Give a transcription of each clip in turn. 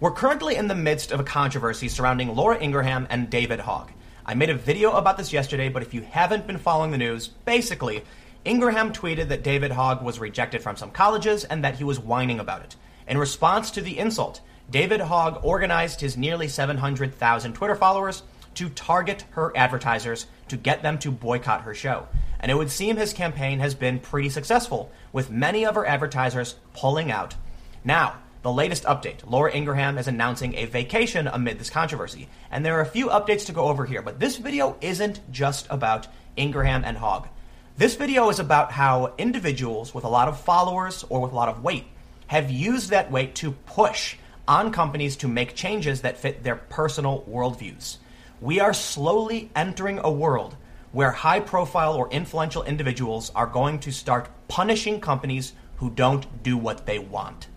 We're currently in the midst of a controversy surrounding Laura Ingraham and David Hogg. I made a video about this yesterday, but if you haven't been following the news, basically, Ingraham tweeted that David Hogg was rejected from some colleges and that he was whining about it. In response to the insult, David Hogg organized his nearly 700,000 Twitter followers to target her advertisers to get them to boycott her show. And it would seem his campaign has been pretty successful, with many of her advertisers pulling out. Now, the latest update Laura Ingraham is announcing a vacation amid this controversy. And there are a few updates to go over here, but this video isn't just about Ingraham and Hogg. This video is about how individuals with a lot of followers or with a lot of weight have used that weight to push on companies to make changes that fit their personal worldviews. We are slowly entering a world where high profile or influential individuals are going to start punishing companies who don't do what they want.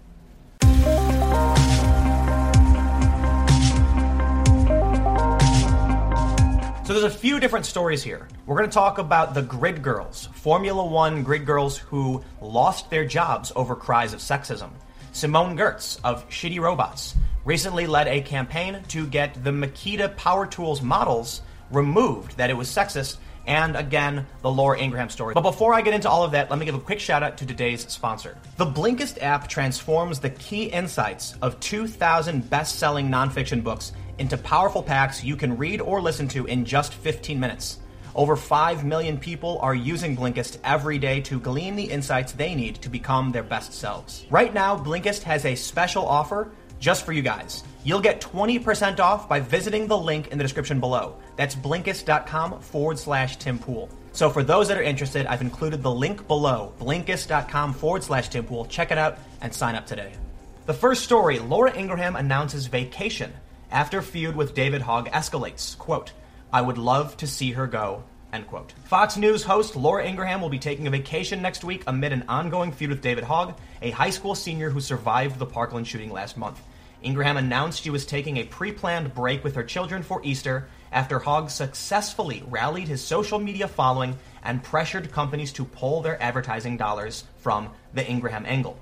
So there's a few different stories here. We're going to talk about the grid girls, Formula One grid girls who lost their jobs over cries of sexism. Simone Giertz of Shitty Robots recently led a campaign to get the Makita Power Tools models removed, that it was sexist, and again, the Laura Ingraham story. But before I get into all of that, let me give a quick shout out to today's sponsor. The Blinkist app transforms the key insights of 2,000 best selling nonfiction books into powerful packs you can read or listen to in just 15 minutes. Over 5 million people are using Blinkist every day to glean the insights they need to become their best selves. Right now, Blinkist has a special offer just for you guys. You'll get 20% off by visiting the link in the description below. That's blinkist.com forward slash Tim Pool. So for those that are interested, I've included the link below, blinkist.com forward slash Tim Pool. Check it out and sign up today. The first story Laura Ingraham announces vacation after feud with David Hogg escalates. Quote, I would love to see her go. End quote. Fox News host Laura Ingraham will be taking a vacation next week amid an ongoing feud with David Hogg, a high school senior who survived the Parkland shooting last month. Ingraham announced she was taking a pre planned break with her children for Easter after Hogg successfully rallied his social media following and pressured companies to pull their advertising dollars from the Ingraham angle.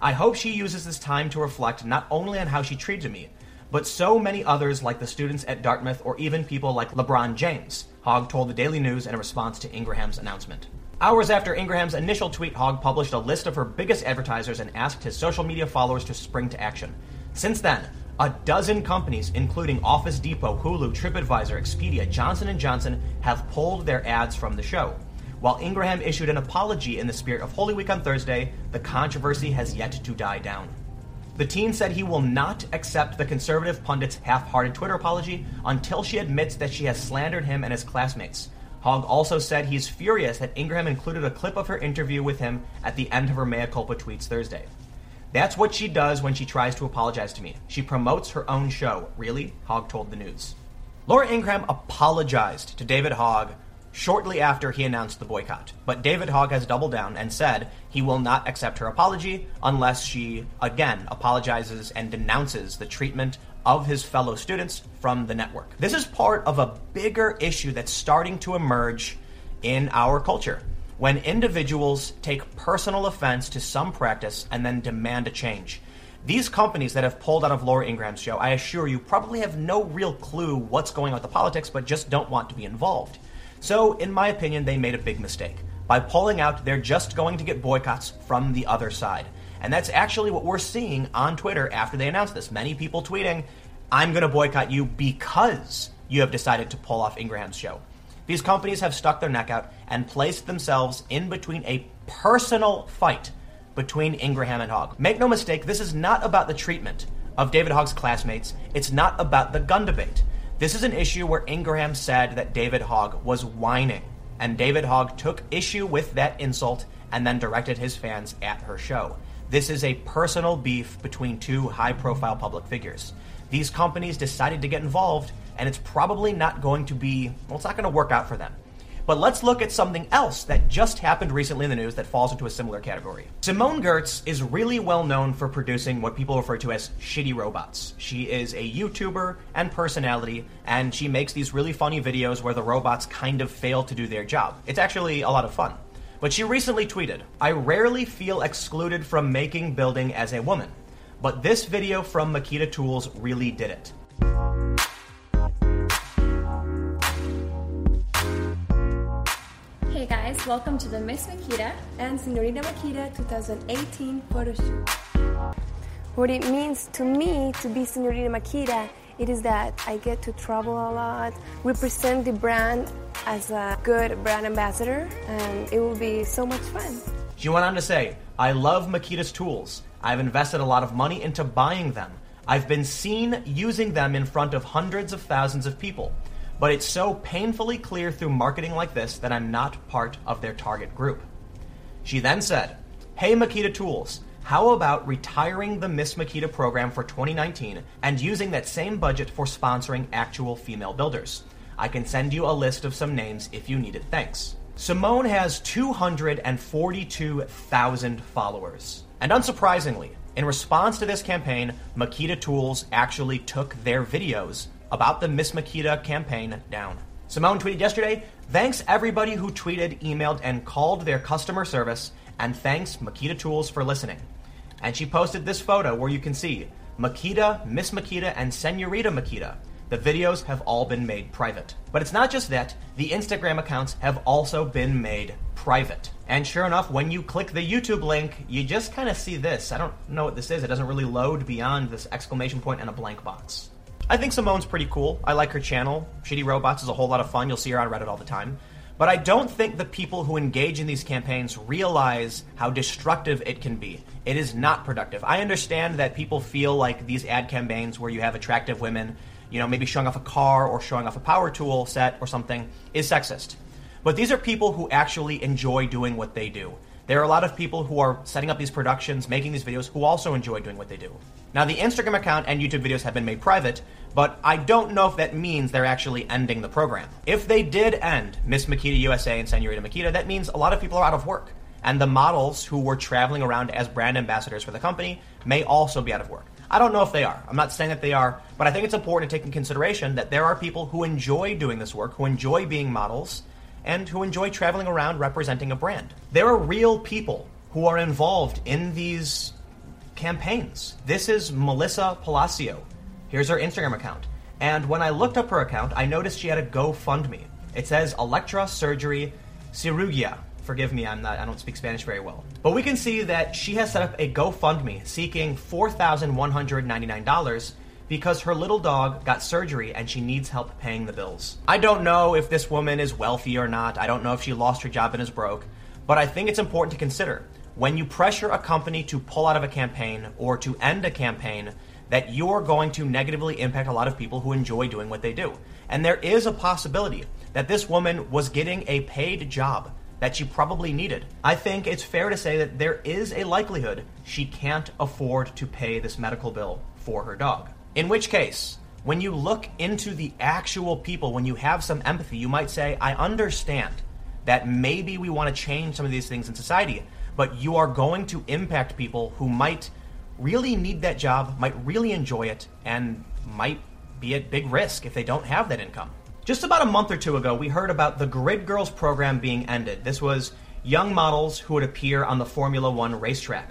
I hope she uses this time to reflect not only on how she treated me, but so many others like the students at Dartmouth or even people like LeBron James, Hogg told the Daily News in a response to Ingraham's announcement. Hours after Ingraham's initial tweet, Hogg published a list of her biggest advertisers and asked his social media followers to spring to action. Since then, a dozen companies, including Office Depot, Hulu, TripAdvisor, Expedia, Johnson & Johnson, have pulled their ads from the show. While Ingraham issued an apology in the spirit of Holy Week on Thursday, the controversy has yet to die down. The teen said he will not accept the conservative pundit's half hearted Twitter apology until she admits that she has slandered him and his classmates. Hogg also said he's furious that Ingraham included a clip of her interview with him at the end of her mea culpa tweets Thursday. That's what she does when she tries to apologize to me. She promotes her own show. Really? Hogg told the news. Laura Ingraham apologized to David Hogg shortly after he announced the boycott. But David Hogg has doubled down and said he will not accept her apology unless she, again, apologizes and denounces the treatment of his fellow students from the network. This is part of a bigger issue that's starting to emerge in our culture when individuals take personal offense to some practice and then demand a change. These companies that have pulled out of Laura Ingraham's show, I assure you, probably have no real clue what's going on with the politics, but just don't want to be involved. So, in my opinion, they made a big mistake. By pulling out, they're just going to get boycotts from the other side. And that's actually what we're seeing on Twitter after they announced this. Many people tweeting, I'm going to boycott you because you have decided to pull off Ingraham's show. These companies have stuck their neck out and placed themselves in between a personal fight between Ingraham and Hogg. Make no mistake, this is not about the treatment of David Hogg's classmates. It's not about the gun debate. This is an issue where Ingraham said that David Hogg was whining, and David Hogg took issue with that insult and then directed his fans at her show. This is a personal beef between two high profile public figures. These companies decided to get involved and it's probably not going to be, well, it's not going to work out for them. But let's look at something else that just happened recently in the news that falls into a similar category. Simone Giertz is really well known for producing what people refer to as shitty robots. She is a YouTuber and personality, and she makes these really funny videos where the robots kind of fail to do their job. It's actually a lot of fun. But she recently tweeted, I rarely feel excluded from making building as a woman. but this video from Makita Tools really did it. Welcome to the Miss Makita and Senorita Makita 2018 photo shoot. What it means to me to be Senorita Makita, it is that I get to travel a lot, represent the brand as a good brand ambassador, and it will be so much fun. She went on to say, I love Makita's tools. I've invested a lot of money into buying them. I've been seen using them in front of hundreds of thousands of people. But it's so painfully clear through marketing like this that I'm not part of their target group. She then said, Hey Makita Tools, how about retiring the Miss Makita program for 2019 and using that same budget for sponsoring actual female builders? I can send you a list of some names if you need it. Thanks. Simone has 242,000 followers. And unsurprisingly, in response to this campaign, Makita Tools actually took their videos about the Miss Makita campaign down. Simone tweeted yesterday, thanks everybody who tweeted, emailed, and called their customer service, and thanks Makita Tools for listening. And she posted this photo where you can see Makita, Miss Makita, and Senorita Makita. The videos have all been made private. But it's not just that, the Instagram accounts have also been made private. And sure enough, when you click the YouTube link, you just kind of see this. I don't know what this is. It doesn't really load beyond this exclamation point and a blank box. I think Simone's pretty cool. I like her channel. Shitty Robots is a whole lot of fun. You'll see her on Reddit all the time. But I don't think the people who engage in these campaigns realize how destructive it can be. It is not productive. I understand that people feel like these ad campaigns where you have attractive women, you know, maybe showing off a car or showing off a power tool set or something, is sexist. But these are people who actually enjoy doing what they do. There are a lot of people who are setting up these productions, making these videos, who also enjoy doing what they do. Now, the Instagram account and YouTube videos have been made private, but I don't know if that means they're actually ending the program. If they did end Miss Makita USA and Senorita Makita, that means a lot of people are out of work. And the models who were traveling around as brand ambassadors for the company may also be out of work. I don't know if they are. I'm not saying that they are, but I think it's important to take in consideration that there are people who enjoy doing this work, who enjoy being models, and who enjoy traveling around representing a brand. There are real people who are involved in these campaigns. This is Melissa Palacio. Here's her Instagram account. And when I looked up her account, I noticed she had a GoFundMe. It says Electra Surgery Cirugia. Forgive me, I'm not I don't speak Spanish very well. But we can see that she has set up a GoFundMe seeking $4,199 because her little dog got surgery and she needs help paying the bills. I don't know if this woman is wealthy or not. I don't know if she lost her job and is broke. But I think it's important to consider when you pressure a company to pull out of a campaign or to end a campaign that you're going to negatively impact a lot of people who enjoy doing what they do. And there is a possibility that this woman was getting a paid job that she probably needed. I think it's fair to say that there is a likelihood she can't afford to pay this medical bill for her dog. In which case, when you look into the actual people, when you have some empathy, you might say, I understand that maybe we want to change some of these things in society, but you are going to impact people who might really need that job, might really enjoy it, and might be at big risk if they don't have that income. Just about a month or two ago, we heard about the Grid Girls program being ended. This was young models who would appear on the Formula One racetrack.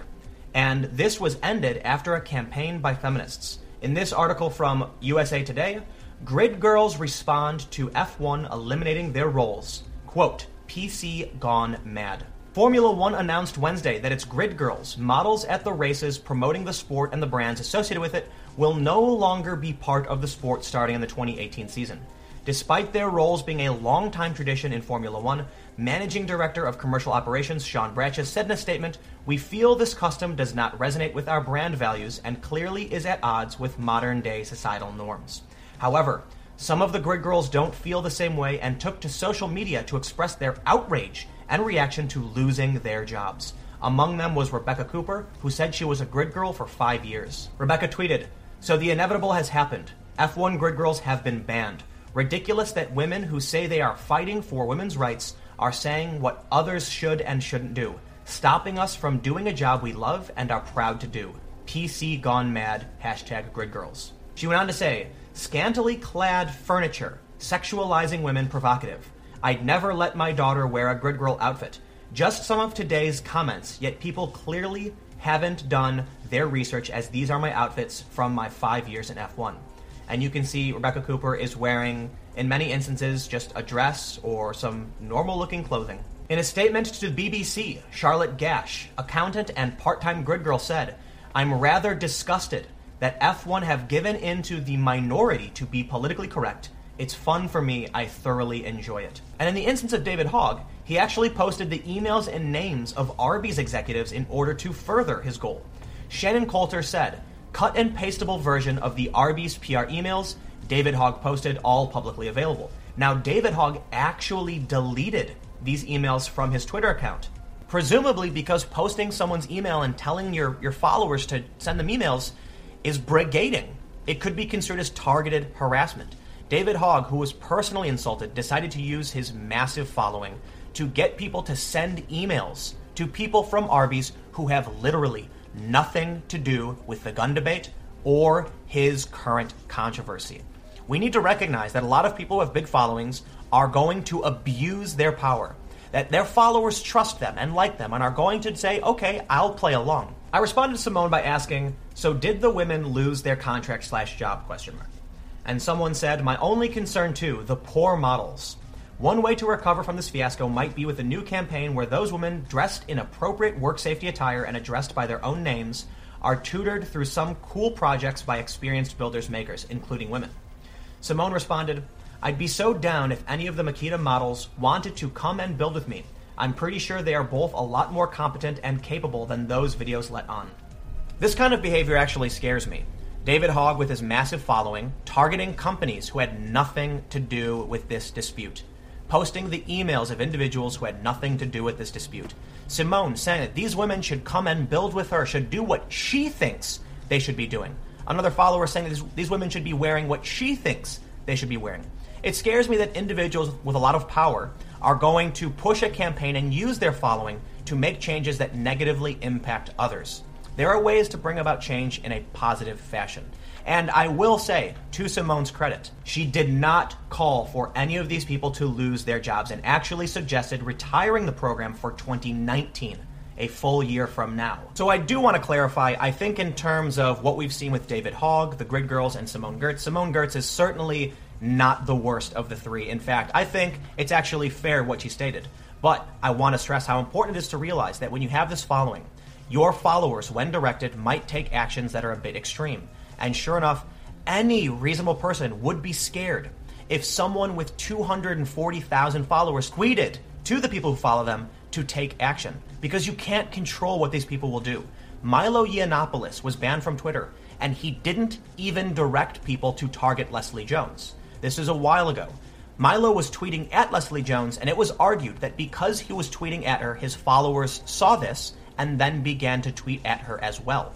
And this was ended after a campaign by feminists. In this article from USA Today, Grid Girls respond to F1 eliminating their roles. Quote, PC gone mad. Formula One announced Wednesday that its grid girls, models at the races promoting the sport and the brands associated with it, will no longer be part of the sport starting in the 2018 season. Despite their roles being a long-time tradition in Formula One, Managing Director of Commercial Operations Sean Bratches said in a statement, We feel this custom does not resonate with our brand values and clearly is at odds with modern day societal norms. However, some of the grid girls don't feel the same way and took to social media to express their outrage and reaction to losing their jobs. Among them was Rebecca Cooper, who said she was a grid girl for five years. Rebecca tweeted, So the inevitable has happened. F1 grid girls have been banned. Ridiculous that women who say they are fighting for women's rights are saying what others should and shouldn't do, stopping us from doing a job we love and are proud to do. PC gone mad, hashtag grid girls. She went on to say, scantily clad furniture, sexualizing women provocative. I'd never let my daughter wear a grid girl outfit. Just some of today's comments, yet people clearly haven't done their research as these are my outfits from my five years in F1. And you can see Rebecca Cooper is wearing, in many instances, just a dress or some normal looking clothing. In a statement to the BBC, Charlotte Gash, accountant and part time grid girl, said, I'm rather disgusted that F1 have given in to the minority to be politically correct. It's fun for me. I thoroughly enjoy it. And in the instance of David Hogg, he actually posted the emails and names of Arby's executives in order to further his goal. Shannon Coulter said, cut and pastable version of the Arby's PR emails David Hogg posted, all publicly available. Now, David Hogg actually deleted these emails from his Twitter account. Presumably because posting someone's email and telling your, your followers to send them emails is brigading. It could be considered as targeted harassment. David Hogg, who was personally insulted, decided to use his massive following to get people to send emails to people from Arby's who have literally nothing to do with the gun debate or his current controversy. We need to recognize that a lot of people with big followings are going to abuse their power. That their followers trust them and like them and are going to say, okay, I'll play along. I responded to Simone by asking, so did the women lose their contract slash job question mark? And someone said, my only concern too, the poor models. One way to recover from this fiasco might be with a new campaign where those women dressed in appropriate work safety attire and addressed by their own names are tutored through some cool projects by experienced builders makers, including women. Simone responded, I'd be so down if any of the Makita models wanted to come and build with me. I'm pretty sure they are both a lot more competent and capable than those videos let on. This kind of behavior actually scares me. David Hogg, with his massive following, targeting companies who had nothing to do with this dispute posting the emails of individuals who had nothing to do with this dispute. Simone saying that these women should come and build with her, should do what she thinks they should be doing. Another follower saying that these, women should be wearing what she thinks they should be wearing. It scares me that individuals with a lot of power are going to push a campaign and use their following to make changes that negatively impact others. There are ways to bring about change in a positive fashion. And I will say, to Simone's credit, she did not call for any of these people to lose their jobs and actually suggested retiring the program for 2019 a full year from now. So I do want to clarify, I think in terms of what we've seen with David Hogg, the Grid Girls, and Simone Giertz, Simone Giertz is certainly not the worst of the three. In fact, I think it's actually fair what she stated. But I want to stress how important it is to realize that when you have this following, your followers, when directed, might take actions that are a bit extreme. And sure enough, any reasonable person would be scared if someone with 240,000 followers tweeted to the people who follow them to take action because you can't control what these people will do. Milo Yiannopoulos was banned from Twitter and he didn't even direct people to target Leslie Jones. This is a while ago. Milo was tweeting at Leslie Jones and it was argued that because he was tweeting at her, his followers saw this and then began to tweet at her as well.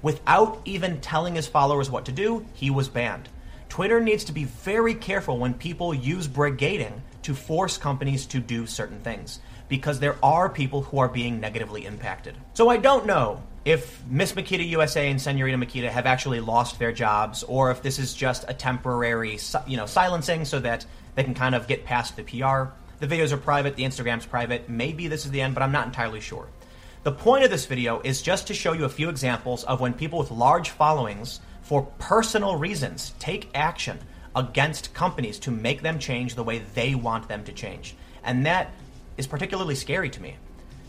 Without even telling his followers what to do, he was banned. Twitter needs to be very careful when people use brigading to force companies to do certain things because there are people who are being negatively impacted. So I don't know if Miss Makita USA and Senorita Makita have actually lost their jobs or if this is just a temporary, you know, silencing so that they can kind of get past the PR. The videos are private, the Instagram's private. Maybe this is the end, but I'm not entirely sure. The point of this video is just to show you a few examples of when people with large followings, for personal reasons, take action against companies to make them change the way they want them to change. And that is particularly scary to me.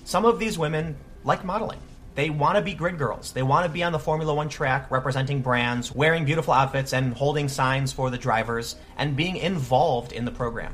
Some of these women like modeling. They want to be grid girls. They want to be on the Formula One track representing brands, wearing beautiful outfits, and holding signs for the drivers, and being involved in the program.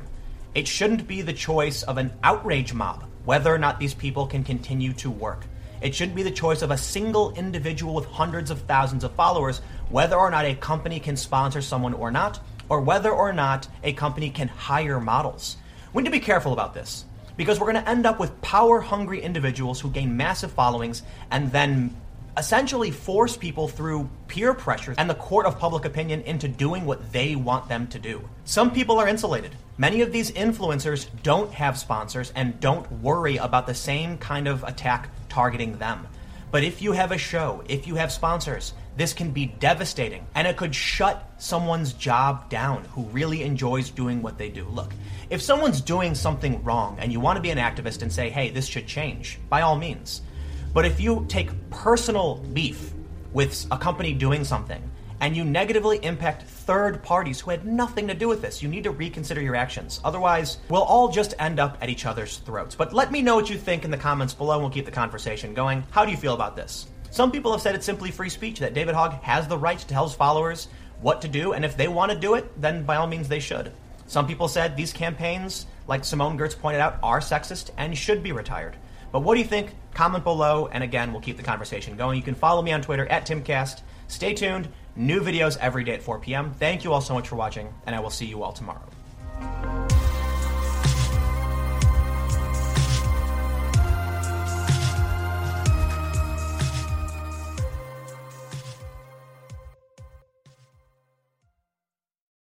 It shouldn't be the choice of an outrage mob whether or not these people can continue to work. It shouldn't be the choice of a single individual with hundreds of thousands of followers whether or not a company can sponsor someone or not, or whether or not a company can hire models. We need to be careful about this because we're going to end up with power hungry individuals who gain massive followings and then essentially force people through peer pressure and the court of public opinion into doing what they want them to do. Some people are insulated. Many of these influencers don't have sponsors and don't worry about the same kind of attack targeting them. But if you have a show, if you have sponsors, this can be devastating and it could shut someone's job down who really enjoys doing what they do. Look, if someone's doing something wrong and you want to be an activist and say, hey, this should change, by all means. But if you take personal beef with a company doing something and you negatively impact third parties who had nothing to do with this, you need to reconsider your actions. Otherwise, we'll all just end up at each other's throats. But let me know what you think in the comments below and we'll keep the conversation going. How do you feel about this? Some people have said it's simply free speech, that David Hogg has the right to tell his followers what to do, and if they want to do it, then by all means they should. Some people said these campaigns, like Simone Giertz pointed out, are sexist and should be retired. But what do you think? Comment below, and again, we'll keep the conversation going. You can follow me on Twitter at Timcast. Stay tuned. New videos every day at 4 p.m. Thank you all so much for watching, and I will see you all tomorrow.